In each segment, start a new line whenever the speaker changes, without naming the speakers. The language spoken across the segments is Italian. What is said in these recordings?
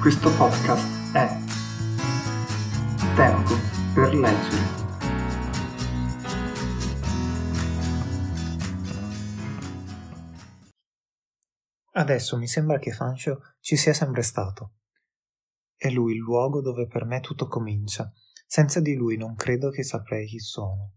Questo podcast è Tempo per leggere.
Adesso mi sembra che Fancio ci sia sempre stato. È lui il luogo dove per me tutto comincia. Senza di lui non credo che saprei chi sono.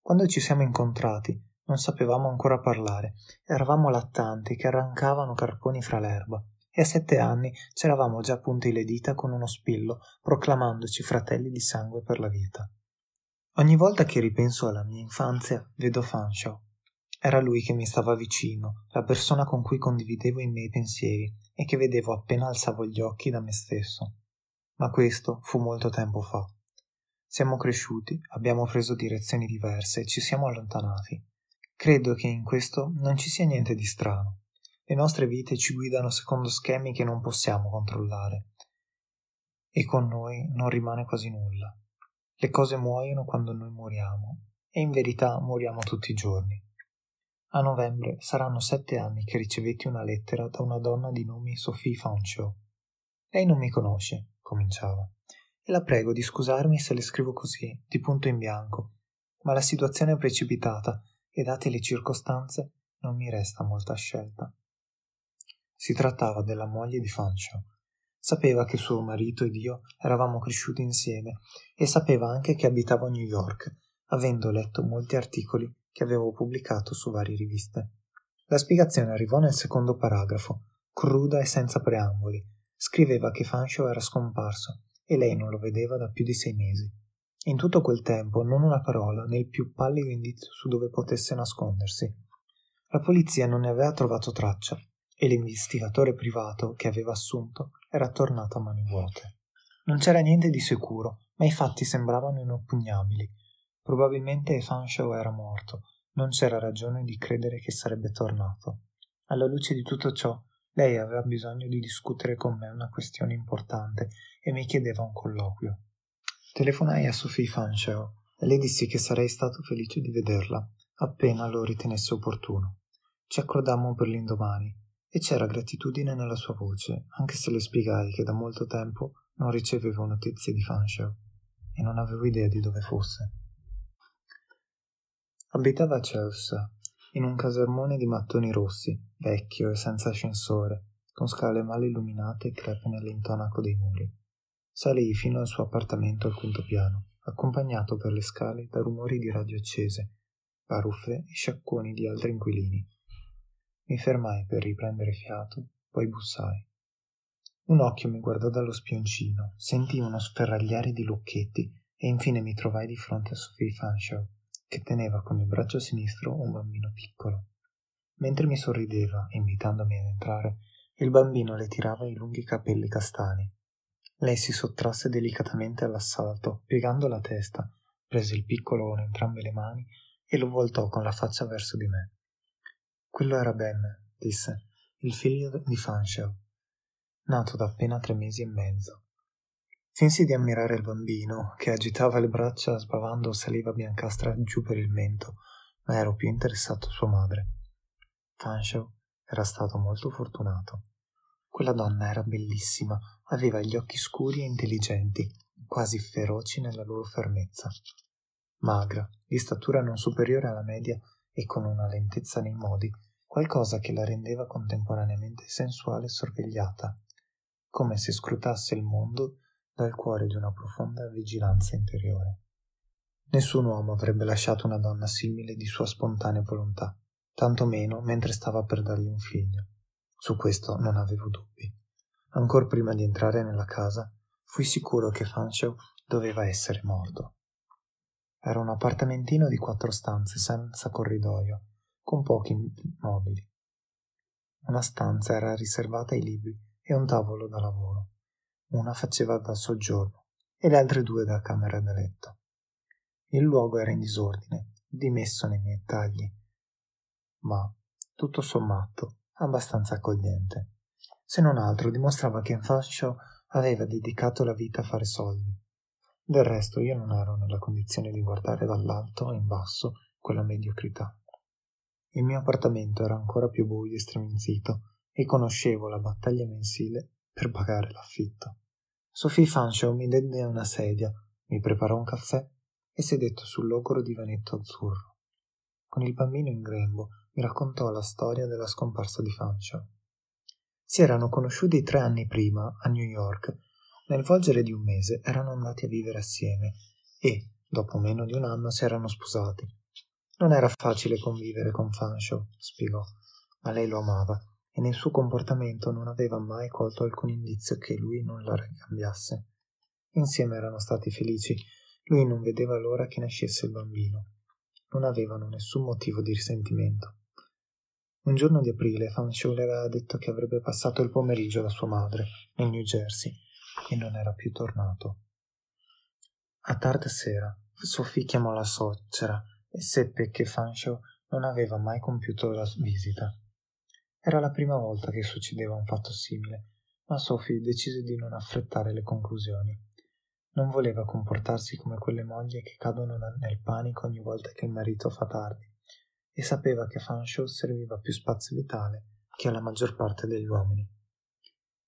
Quando ci siamo incontrati, non sapevamo ancora parlare, eravamo lattanti che arrancavano carponi fra l'erba e a sette anni c'eravamo già punti le dita con uno spillo, proclamandoci fratelli di sangue per la vita. Ogni volta che ripenso alla mia infanzia, vedo Fanshaw. Era lui che mi stava vicino, la persona con cui condividevo i miei pensieri e che vedevo appena alzavo gli occhi da me stesso. Ma questo fu molto tempo fa. Siamo cresciuti, abbiamo preso direzioni diverse e ci siamo allontanati. Credo che in questo non ci sia niente di strano. Le nostre vite ci guidano secondo schemi che non possiamo controllare. E con noi non rimane quasi nulla. Le cose muoiono quando noi moriamo, e in verità moriamo tutti i giorni. A novembre saranno sette anni che ricevetti una lettera da una donna di nome Sophie Fanshaw. Lei non mi conosce, cominciava, e la prego di scusarmi se le scrivo così, di punto in bianco, ma la situazione è precipitata e date le circostanze non mi resta molta scelta. Si trattava della moglie di Fanshaw. Sapeva che suo marito ed io eravamo cresciuti insieme e sapeva anche che abitavo a New York, avendo letto molti articoli che avevo pubblicato su varie riviste. La spiegazione arrivò nel secondo paragrafo, cruda e senza preamboli. Scriveva che Fanshaw era scomparso e lei non lo vedeva da più di sei mesi. In tutto quel tempo non una parola né il più pallido indizio su dove potesse nascondersi. La polizia non ne aveva trovato traccia e l'investigatore privato che aveva assunto era tornato a mani vuote. Non c'era niente di sicuro, ma i fatti sembravano inoppugnabili. Probabilmente Fanshaw era morto, non c'era ragione di credere che sarebbe tornato. Alla luce di tutto ciò, lei aveva bisogno di discutere con me una questione importante e mi chiedeva un colloquio. Telefonai a Sophie Fanshaw e le dissi che sarei stato felice di vederla, appena lo ritenesse opportuno. Ci accordammo per l'indomani e c'era gratitudine nella sua voce, anche se le spiegai che da molto tempo non ricevevo notizie di Fanshaw e non avevo idea di dove fosse. Abitava a Chelsea, in un casermone di mattoni rossi, vecchio e senza ascensore, con scale male illuminate e crepe nell'intonaco dei muri. Salii fino al suo appartamento al quinto piano, accompagnato per le scale da rumori di radio accese, baruffe e sciacquoni di altri inquilini. Mi fermai per riprendere fiato, poi bussai. Un occhio mi guardò dallo spioncino, sentii uno sferragliare di lucchetti e infine mi trovai di fronte a Sophie Fanshaw, che teneva con il braccio sinistro un bambino piccolo. Mentre mi sorrideva, invitandomi ad entrare, il bambino le tirava i lunghi capelli castani lei si sottrasse delicatamente all'assalto, piegando la testa, prese il piccolo con entrambe le mani e lo voltò con la faccia verso di me. Quello era Ben, disse, il figlio di Fanshaw, nato da appena tre mesi e mezzo. Finsi di ammirare il bambino, che agitava le braccia sbavando saliva biancastra giù per il mento, ma ero più interessato a sua madre. Fanshaw era stato molto fortunato. Quella donna era bellissima, aveva gli occhi scuri e intelligenti, quasi feroci nella loro fermezza. Magra, di statura non superiore alla media e con una lentezza nei modi, qualcosa che la rendeva contemporaneamente sensuale e sorvegliata, come se scrutasse il mondo dal cuore di una profonda vigilanza interiore. Nessun uomo avrebbe lasciato una donna simile di sua spontanea volontà, tanto meno mentre stava per dargli un figlio. Su questo non avevo dubbi. Ancor prima di entrare nella casa, fui sicuro che Fanshaw doveva essere morto. Era un appartamentino di quattro stanze senza corridoio, con pochi mobili. Una stanza era riservata ai libri e un tavolo da lavoro. Una faceva da soggiorno e le altre due da camera da letto. Il luogo era in disordine, dimesso nei miei tagli, ma, tutto sommato, abbastanza accogliente. Se non altro dimostrava che Fascio aveva dedicato la vita a fare soldi. Del resto io non ero nella condizione di guardare dall'alto in basso quella mediocrità. Il mio appartamento era ancora più buio e striminzito e conoscevo la battaglia mensile per pagare l'affitto. Sophie Fanshaw mi dette una sedia, mi preparò un caffè e sedette sul logoro divanetto azzurro. Con il bambino in grembo mi raccontò la storia della scomparsa di Fanshaw. Si erano conosciuti tre anni prima a New York. Nel volgere di un mese erano andati a vivere assieme e, dopo meno di un anno, si erano sposati. Non era facile convivere con Fanshaw, spiegò, ma lei lo amava e nel suo comportamento non aveva mai colto alcun indizio che lui non la ricambiasse. Insieme erano stati felici, lui non vedeva l'ora che nascesse il bambino. Non avevano nessun motivo di risentimento. Un giorno di aprile Fanshaw le aveva detto che avrebbe passato il pomeriggio da sua madre, nel New Jersey, e non era più tornato. A tarda sera, Sophie chiamò la suocera e seppe che Fanshaw non aveva mai compiuto la visita. Era la prima volta che succedeva un fatto simile, ma Sophie decise di non affrettare le conclusioni. Non voleva comportarsi come quelle mogli che cadono nel panico ogni volta che il marito fa tardi, e sapeva che a Fanshaw serviva più spazio vitale che alla maggior parte degli uomini.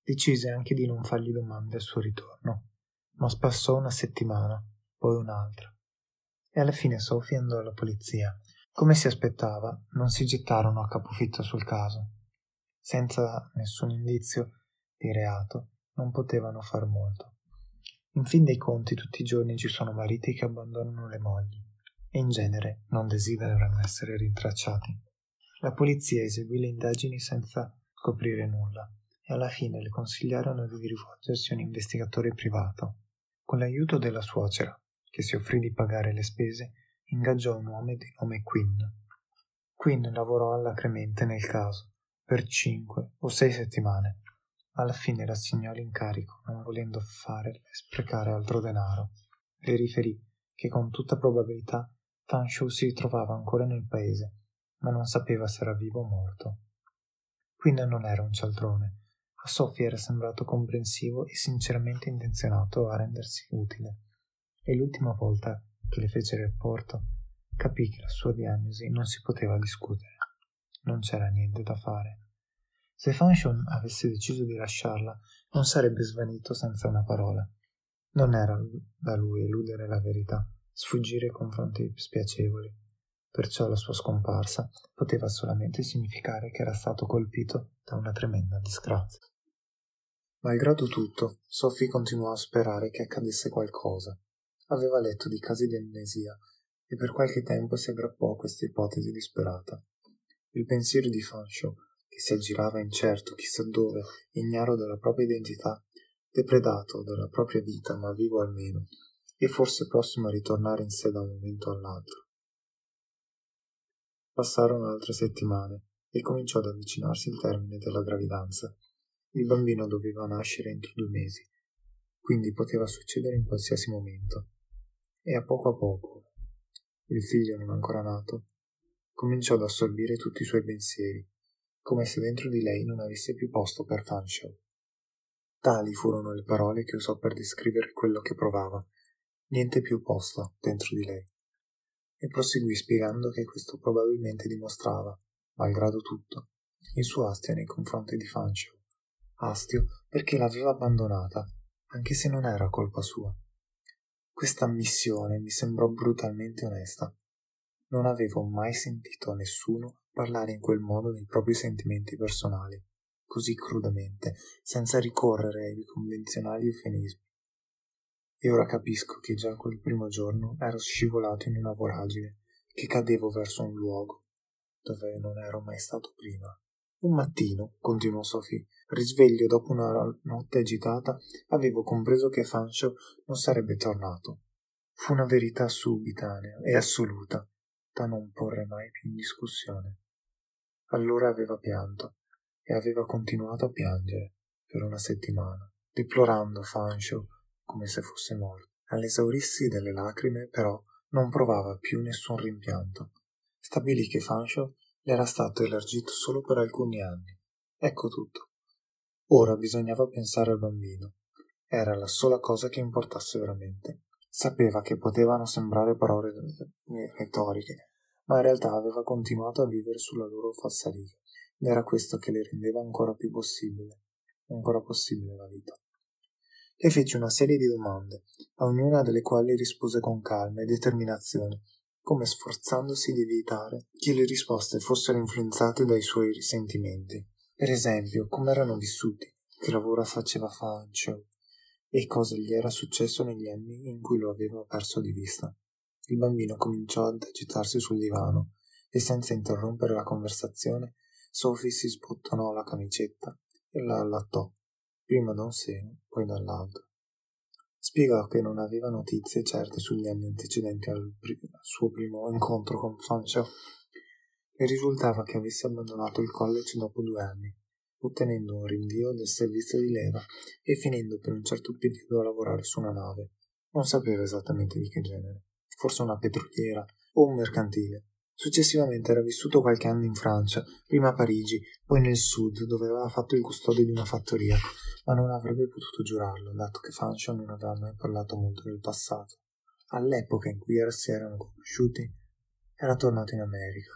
Decise anche di non fargli domande al suo ritorno, ma passò una settimana, poi un'altra. E alla fine Sophie andò alla polizia. Come si aspettava, non si gettarono a capofitto sul caso senza nessun indizio di reato, non potevano far molto. In fin dei conti tutti i giorni ci sono mariti che abbandonano le mogli e in genere non desiderano essere rintracciati. La polizia eseguì le indagini senza scoprire nulla e alla fine le consigliarono di rivolgersi a un investigatore privato. Con l'aiuto della suocera, che si offrì di pagare le spese, ingaggiò un uomo di nome Quinn. Quinn lavorò alacremente nel caso per cinque o sei settimane. Alla fine rassegnò l'incarico, non volendo fare sprecare altro denaro. Le riferì che con tutta probabilità Fanshaw si trovava ancora nel paese, ma non sapeva se era vivo o morto. Quinn non era un cialtrone. A Sophie era sembrato comprensivo e sinceramente intenzionato a rendersi utile. E l'ultima volta che le fece il rapporto, capì che la sua diagnosi non si poteva discutere. Non c'era niente da fare. Se Fanchon avesse deciso di lasciarla, non sarebbe svanito senza una parola. Non era da lui eludere la verità, sfuggire confronti spiacevoli. Perciò la sua scomparsa poteva solamente significare che era stato colpito da una tremenda disgrazia. Malgrado tutto, Sophie continuò a sperare che accadesse qualcosa. Aveva letto di casi di amnesia e per qualche tempo si aggrappò a questa ipotesi disperata. Il pensiero di Fanshaw che si aggirava incerto chissà dove, ignaro della propria identità, depredato della propria vita ma vivo almeno, e forse prossimo a ritornare in sé da un momento all'altro. Passarono altre settimane e cominciò ad avvicinarsi il termine della gravidanza. Il bambino doveva nascere entro due mesi, quindi poteva succedere in qualsiasi momento. E a poco a poco, il figlio non ancora nato, cominciò ad assorbire tutti i suoi pensieri come se dentro di lei non avesse più posto per Fanshaw. Tali furono le parole che usò per descrivere quello che provava. Niente più posto dentro di lei. E proseguì spiegando che questo probabilmente dimostrava, malgrado tutto, il suo astio nei confronti di Fanshaw. Astio perché l'aveva abbandonata, anche se non era colpa sua. Questa ammissione mi sembrò brutalmente onesta. Non avevo mai sentito nessuno parlare in quel modo dei propri sentimenti personali, così crudamente, senza ricorrere ai convenzionali eufemismi. E ora capisco che già quel primo giorno ero scivolato in una voragine, che cadevo verso un luogo dove non ero mai stato prima. Un mattino, continuò Sophie, risveglio dopo una notte agitata, avevo compreso che Fanshaw non sarebbe tornato. Fu una verità subitanea e assoluta, da non porre mai più in discussione. Allora aveva pianto e aveva continuato a piangere per una settimana, deplorando Fanshaw come se fosse morto. All'esaurirsi delle lacrime, però, non provava più nessun rimpianto. Stabilì che le era stato elargito solo per alcuni anni. Ecco tutto. Ora bisognava pensare al bambino. Era la sola cosa che importasse veramente. Sapeva che potevano sembrare parole retoriche, ma in realtà aveva continuato a vivere sulla loro falsariga ed era questo che le rendeva ancora più possibile. ancora possibile la vita. Le fece una serie di domande, a ognuna delle quali rispose con calma e determinazione, come sforzandosi di evitare che le risposte fossero influenzate dai suoi risentimenti. Per esempio, come erano vissuti, che lavoro faceva Fancho e cosa gli era successo negli anni in cui lo aveva perso di vista. Il bambino cominciò ad agitarsi sul divano e senza interrompere la conversazione, Sophie si sbottonò la camicetta e la allattò, prima da un seno, poi dall'altro. Spiegò che non aveva notizie certe sugli anni antecedenti al, pri- suo primo incontro con Fancho e risultava che avesse abbandonato il college dopo due anni, ottenendo un rinvio del servizio di leva e finendo per un certo periodo a lavorare su una nave. Non sapeva esattamente di che genere, forse una petroliera o un mercantile. Successivamente era vissuto qualche anno in Francia, prima a Parigi, poi nel sud, dove aveva fatto il custode di una fattoria, ma non avrebbe potuto giurarlo, dato che Fanchon non aveva mai parlato molto del passato. All'epoca in cui si erano conosciuti, era tornato in America,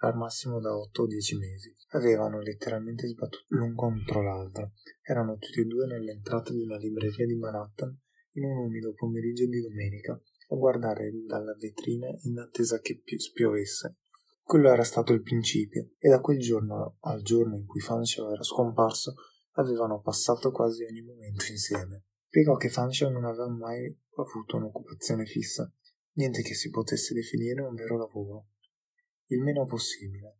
al massimo da otto o dieci mesi. Avevano letteralmente sbattuto l'un contro l'altro. Erano tutti e due nell'entrata di una libreria di Manhattan in un umido pomeriggio di domenica a guardare dalla vetrina in attesa che spiovesse. Quello era stato il principio, e da quel giorno al giorno in cui Fanshaw era scomparso avevano passato quasi ogni momento insieme. Spiegò che Fanshaw non aveva mai avuto un'occupazione fissa, niente che si potesse definire un vero lavoro. Il meno possibile.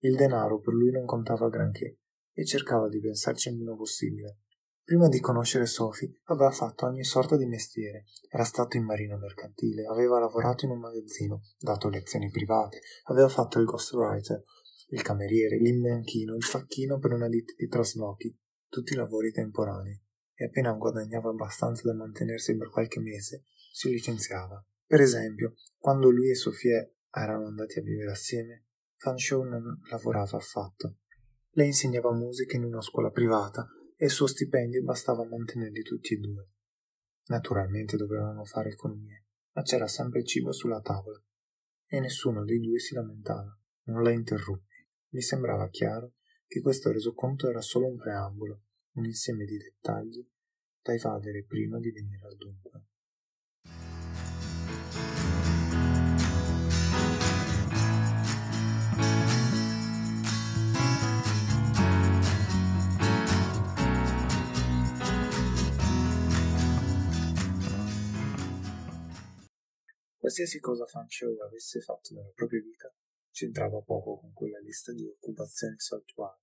Il denaro per lui non contava granché, e cercava di pensarci il meno possibile. Prima di conoscere Sophie aveva fatto ogni sorta di mestiere. Era stato in marina mercantile, aveva lavorato in un magazzino, dato lezioni private, aveva fatto il ghostwriter, il cameriere, l'imbianchino, il facchino per una ditta di traslochi, tutti lavori temporanei. E appena guadagnava abbastanza da mantenersi per qualche mese, si licenziava. Per esempio, quando lui e Sofia erano andati a vivere assieme, Fanshaw non lavorava affatto. Lei insegnava musica in una scuola privata e il suo stipendio bastava a mantenerli tutti e due. Naturalmente dovevano fare economie, ma c'era sempre cibo sulla tavola e nessuno dei due si lamentava. Non la interruppi. Mi sembrava chiaro che questo resoconto era solo un preambolo, un insieme di dettagli da evadere prima di venire al dunque. Qualsiasi cosa Fanchou avesse fatto nella propria vita c'entrava poco con quella lista di occupazioni saltuarie.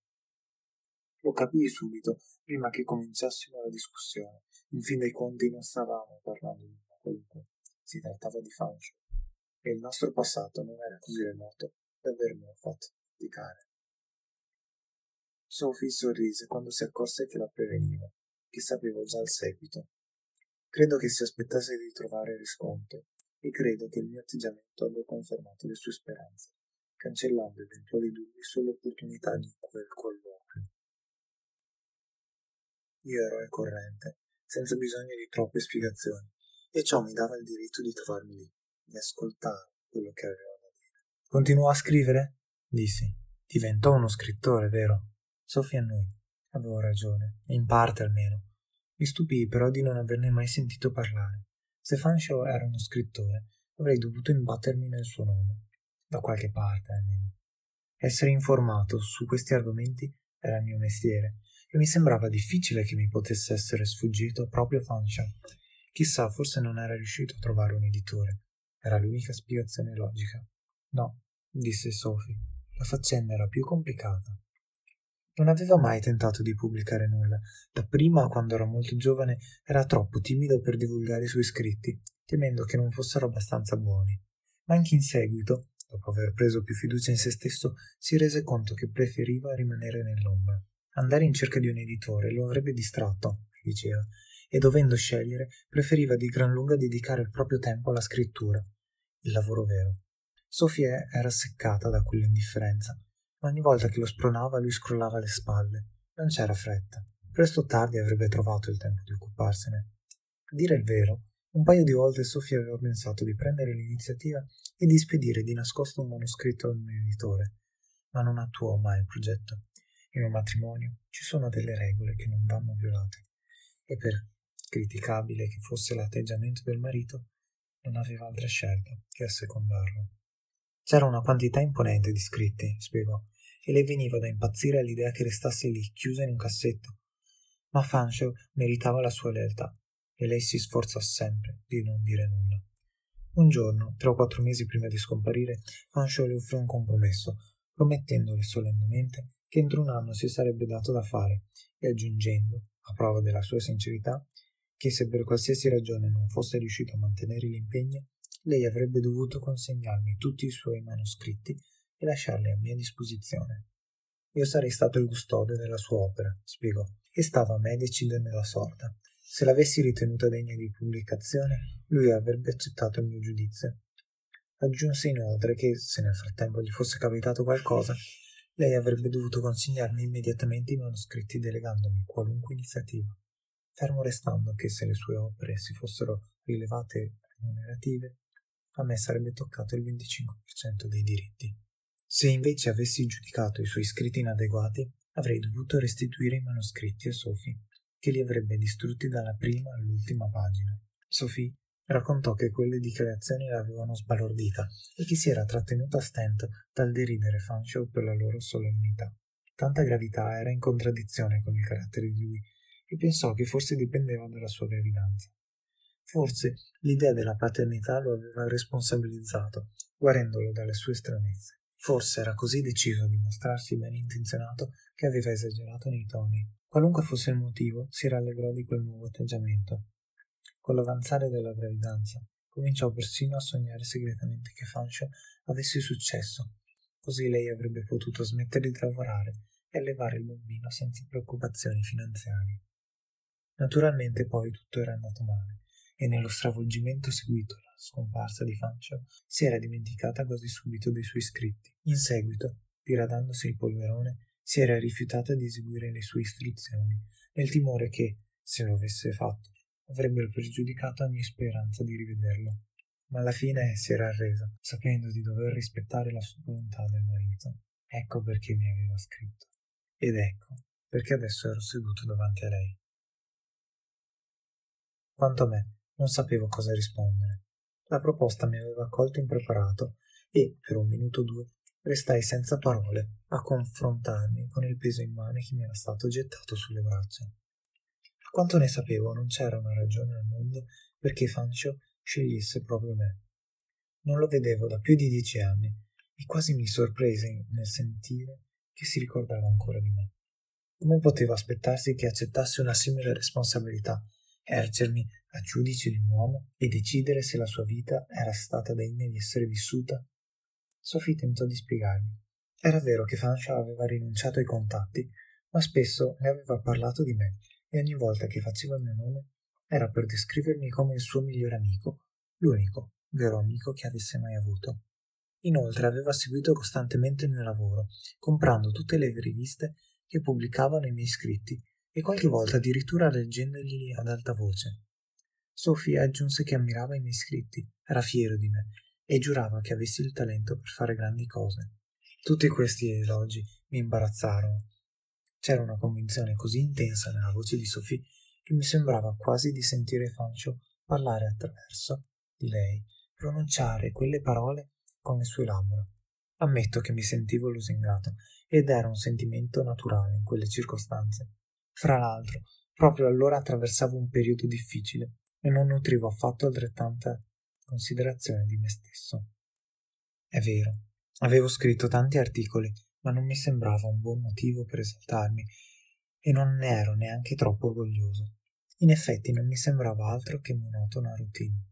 Lo capii subito, prima che cominciassimo la discussione. In fin dei conti non stavamo parlando di una qualunque, si trattava di Fanchou, e il nostro passato non era così remoto da avermelo fatto dimenticare. Sophie sorrise quando si accorse che la prevenivo, che sapevo già il seguito. Credo che si aspettasse di trovare riscontro e credo che il mio atteggiamento abbia confermato le sue speranze, cancellando eventuali dubbi sull'opportunità di quel colloquio. Io ero al corrente, senza bisogno di troppe spiegazioni, e ciò mi dava il diritto di trovarmi lì, di ascoltare quello che aveva da dire. Continuò a scrivere? Dissi. Diventò uno scrittore, vero? Sofia noi. Avevo ragione, in parte almeno. Mi stupii però di non averne mai sentito parlare. Se Fanshaw era uno scrittore, avrei dovuto imbattermi nel suo nome, da qualche parte almeno. Essere informato su questi argomenti era il mio mestiere e mi sembrava difficile che mi potesse essere sfuggito proprio Fanshaw. Chissà, forse non era riuscito a trovare un editore. Era l'unica spiegazione logica. No, disse Sophie, la faccenda era più complicata. Non aveva mai tentato di pubblicare nulla. Dapprima, quando era molto giovane, era troppo timido per divulgare i suoi scritti, temendo che non fossero abbastanza buoni. Ma anche in seguito, dopo aver preso più fiducia in se stesso, si rese conto che preferiva rimanere nell'ombra. Andare in cerca di un editore lo avrebbe distratto, diceva, e dovendo scegliere, preferiva di gran lunga dedicare il proprio tempo alla scrittura, il lavoro vero. Sofia era seccata da quell'indifferenza Ogni volta che lo spronava lui scrollava le spalle. Non c'era fretta. Presto o tardi avrebbe trovato il tempo di occuparsene. A dire il vero, un paio di volte Sofia aveva pensato di prendere l'iniziativa e di spedire di nascosto un manoscritto a un editore, ma non attuò mai il progetto. In un matrimonio ci sono delle regole che non vanno violate e per criticabile che fosse l'atteggiamento del marito, non aveva altra scelta che assecondarlo. C'era una quantità imponente di scritti, spiegò, e le veniva da impazzire all'idea che restasse lì, chiusa in un cassetto. Ma Fanshaw meritava la sua lealtà e lei si sforzò sempre di non dire nulla. Un giorno, tre o quattro mesi prima di scomparire, Fanshaw le offrì un compromesso, promettendole solennemente che entro un anno si sarebbe dato da fare e aggiungendo, a prova della sua sincerità, che se per qualsiasi ragione non fosse riuscito a mantenere l'impegno, lei avrebbe dovuto consegnarmi tutti i suoi manoscritti e lasciarli a mia disposizione. Io sarei stato il custode della sua opera, spiegò, e stava a me deciderne la sorta. Se l'avessi ritenuta degna di pubblicazione, lui avrebbe accettato il mio giudizio. Aggiunse inoltre che, se nel frattempo gli fosse capitato qualcosa, lei avrebbe dovuto consegnarmi immediatamente i manoscritti delegandomi qualunque iniziativa, fermo restando che se le sue opere si fossero rilevate remunerative, a me sarebbe toccato il 25% dei diritti. Se invece avessi giudicato i suoi scritti inadeguati, avrei dovuto restituire i manoscritti a Sophie, che li avrebbe distrutti dalla prima all'ultima pagina. Sophie raccontò che quelle dichiarazioni l'avevano sbalordita e che si era trattenuta a stento dal deridere Fanshaw per la loro solennità. Tanta gravità era in contraddizione con il carattere di lui e pensò che forse dipendeva dalla sua gravidanza. Forse l'idea della paternità lo aveva responsabilizzato, guarendolo dalle sue stranezze. Forse era così deciso a dimostrarsi ben intenzionato che aveva esagerato nei toni. Qualunque fosse il motivo, si rallegrò di quel nuovo atteggiamento. Con l'avanzare della gravidanza, cominciò persino a sognare segretamente che Fanshaw avesse successo, così lei avrebbe potuto smettere di lavorare e allevare il bambino senza preoccupazioni finanziarie. Naturalmente poi tutto era andato male e nello stravolgimento seguito alla scomparsa di Fanshaw si era dimenticata quasi subito dei suoi scritti. In seguito, diradandosi il polverone, si era rifiutata di eseguire le sue istruzioni, nel timore che, se lo avesse fatto, avrebbero pregiudicato ogni speranza di rivederlo. Ma alla fine si era arresa, sapendo di dover rispettare la sua volontà del marito. Ecco perché mi aveva scritto. Ed ecco perché adesso ero seduto davanti a lei. Quanto a me, non sapevo cosa rispondere. La proposta mi aveva colto impreparato e, per un minuto o due, restai senza parole a confrontarmi con il peso immane che mi era stato gettato sulle braccia. A quanto ne sapevo, non c'era una ragione al mondo perché Fancio scegliesse proprio me. Non lo vedevo da più di dieci anni e quasi mi sorprese nel sentire che si ricordava ancora di me. Come poteva aspettarsi che accettassi una simile responsabilità ergermi a giudice di un uomo e decidere se la sua vita era stata degna di essere vissuta? Sophie tentò di spiegarmi. Era vero che Fanshaw aveva rinunciato ai contatti, ma spesso le aveva parlato di me e ogni volta che faceva il mio nome era per descrivermi come il suo migliore amico, l'unico vero amico che avesse mai avuto. Inoltre aveva seguito costantemente il mio lavoro, comprando tutte le riviste che pubblicavano i miei scritti e qualche volta addirittura leggendogli ad alta voce. Sophie aggiunse che ammirava i miei scritti, era fiero di me e giurava che avessi il talento per fare grandi cose. Tutti questi elogi mi imbarazzarono. C'era una convinzione così intensa nella voce di Sophie che mi sembrava quasi di sentire Fancio parlare attraverso di lei, pronunciare quelle parole con le sue labbra. Ammetto che mi sentivo lusingato ed era un sentimento naturale in quelle circostanze. Fra l'altro, proprio allora attraversavo un periodo difficile e non nutrivo affatto altrettanta considerazione di me stesso. È vero, avevo scritto tanti articoli, ma non mi sembrava un buon motivo per esaltarmi e non ne ero neanche troppo orgoglioso. In effetti non mi sembrava altro che monotona routine.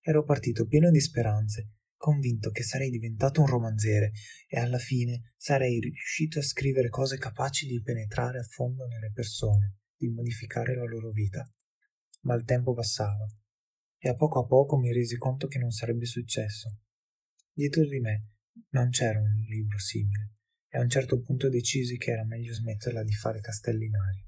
Ero partito pieno di speranze, convinto che sarei diventato un romanziere e alla fine sarei riuscito a scrivere cose capaci di penetrare a fondo nelle persone, di modificare la loro vita. Ma il tempo passava e a poco a poco mi resi conto che non sarebbe successo. Dietro di me non c'era un libro simile e a un certo punto decisi che era meglio smetterla di fare castelli in aria.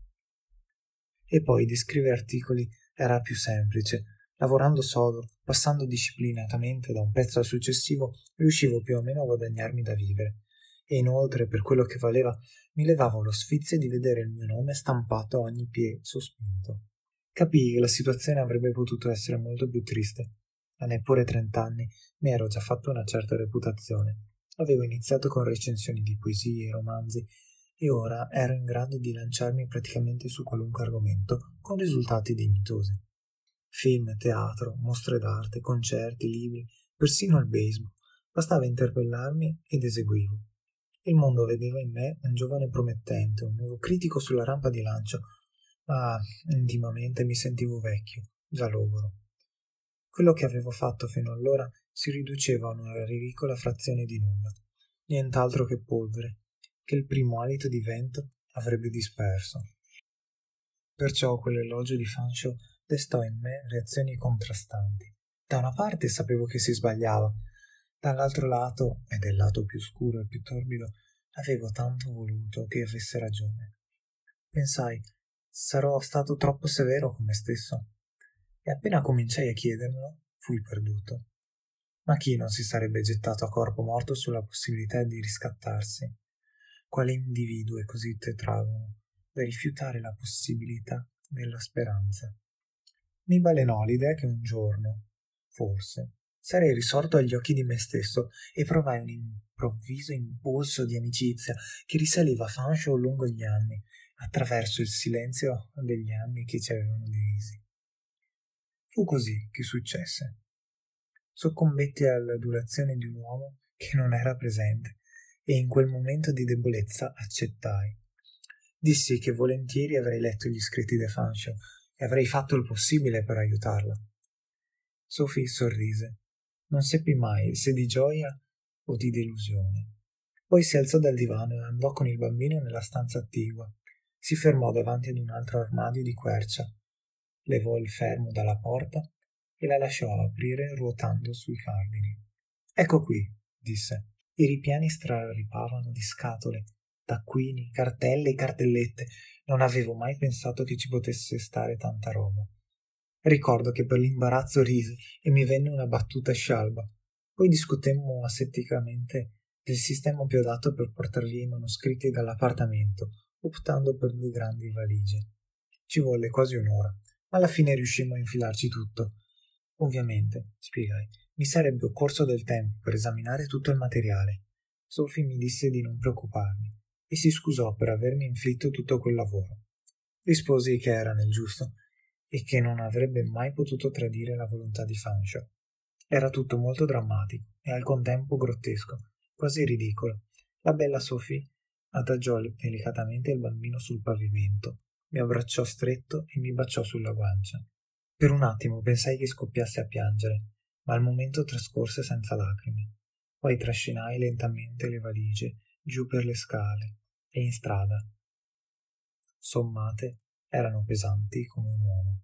E poi di scrivere articoli era più semplice, Lavorando sodo, passando disciplinatamente da un pezzo al successivo, riuscivo più o meno a guadagnarmi da vivere. E inoltre, per quello che valeva, mi levavo lo sfizio di vedere il mio nome stampato a ogni piede sospinto. Capii che la situazione avrebbe potuto essere molto più triste. A neppure trent'anni mi ero già fatto una certa reputazione. Avevo iniziato con recensioni di poesie e romanzi e ora ero in grado di lanciarmi praticamente su qualunque argomento, con risultati dignitosi. Film, teatro, mostre d'arte, concerti, libri, persino il baseball. Bastava interpellarmi ed eseguivo. Il mondo vedeva in me un giovane promettente, un nuovo critico sulla rampa di lancio, ma intimamente mi sentivo vecchio, già logoro. Quello che avevo fatto fino allora si riduceva a una ridicola frazione di nulla, nient'altro che polvere, che il primo alito di vento avrebbe disperso. Perciò quell'elogio di Fancio destò in me reazioni contrastanti. Da una parte sapevo che si sbagliava, dall'altro lato, e del lato più scuro e più torbido, avevo tanto voluto che avesse ragione. Pensai, sarò stato troppo severo con me stesso. E appena cominciai a chiedermelo, fui perduto. Ma chi non si sarebbe gettato a corpo morto sulla possibilità di riscattarsi? Quale individuo è così tetragono da rifiutare la possibilità della speranza? Mi balenò l'idea che un giorno, forse, sarei risorto agli occhi di me stesso e provai un improvviso impulso di amicizia che risaliva Fancho lungo gli anni, attraverso il silenzio degli anni che ci avevano divisi. Fu così che successe. Soccombetti all'adulazione di un uomo che non era presente e in quel momento di debolezza accettai. Dissi che volentieri avrei letto gli scritti di Fancho e avrei fatto il possibile per aiutarla. Sophie sorrise. Non seppi mai se di gioia o di delusione. Poi si alzò dal divano e andò con il bambino nella stanza attigua. Si fermò davanti ad un altro armadio di quercia, levò il fermo dalla porta e la lasciò aprire ruotando sui cardini. Ecco qui, disse. I ripiani straripavano di scatole, taccuini, cartelle e cartellette. Non avevo mai pensato che ci potesse stare tanta roba. Ricordo che per l'imbarazzo risi e mi venne una battuta scialba. Poi discutemmo asetticamente del sistema più adatto per portar via i manoscritti dall'appartamento, optando per due grandi valigie. Ci volle quasi un'ora, ma alla fine riuscimmo a infilarci tutto. Ovviamente, spiegai, mi sarebbe occorso del tempo per esaminare tutto il materiale. Sophie mi disse di non preoccuparmi e si scusò per avermi inflitto tutto quel lavoro. Risposi che era nel giusto e che non avrebbe mai potuto tradire la volontà di Fancho. Era tutto molto drammatico e al contempo grottesco, quasi ridicolo. La bella Sophie adagiò delicatamente il bambino sul pavimento, mi abbracciò stretto e mi baciò sulla guancia. Per un attimo pensai che scoppiasse a piangere, ma il momento trascorse senza lacrime. Poi trascinai lentamente le valigie giù per le scale e in strada. Sommate erano pesanti come un uomo.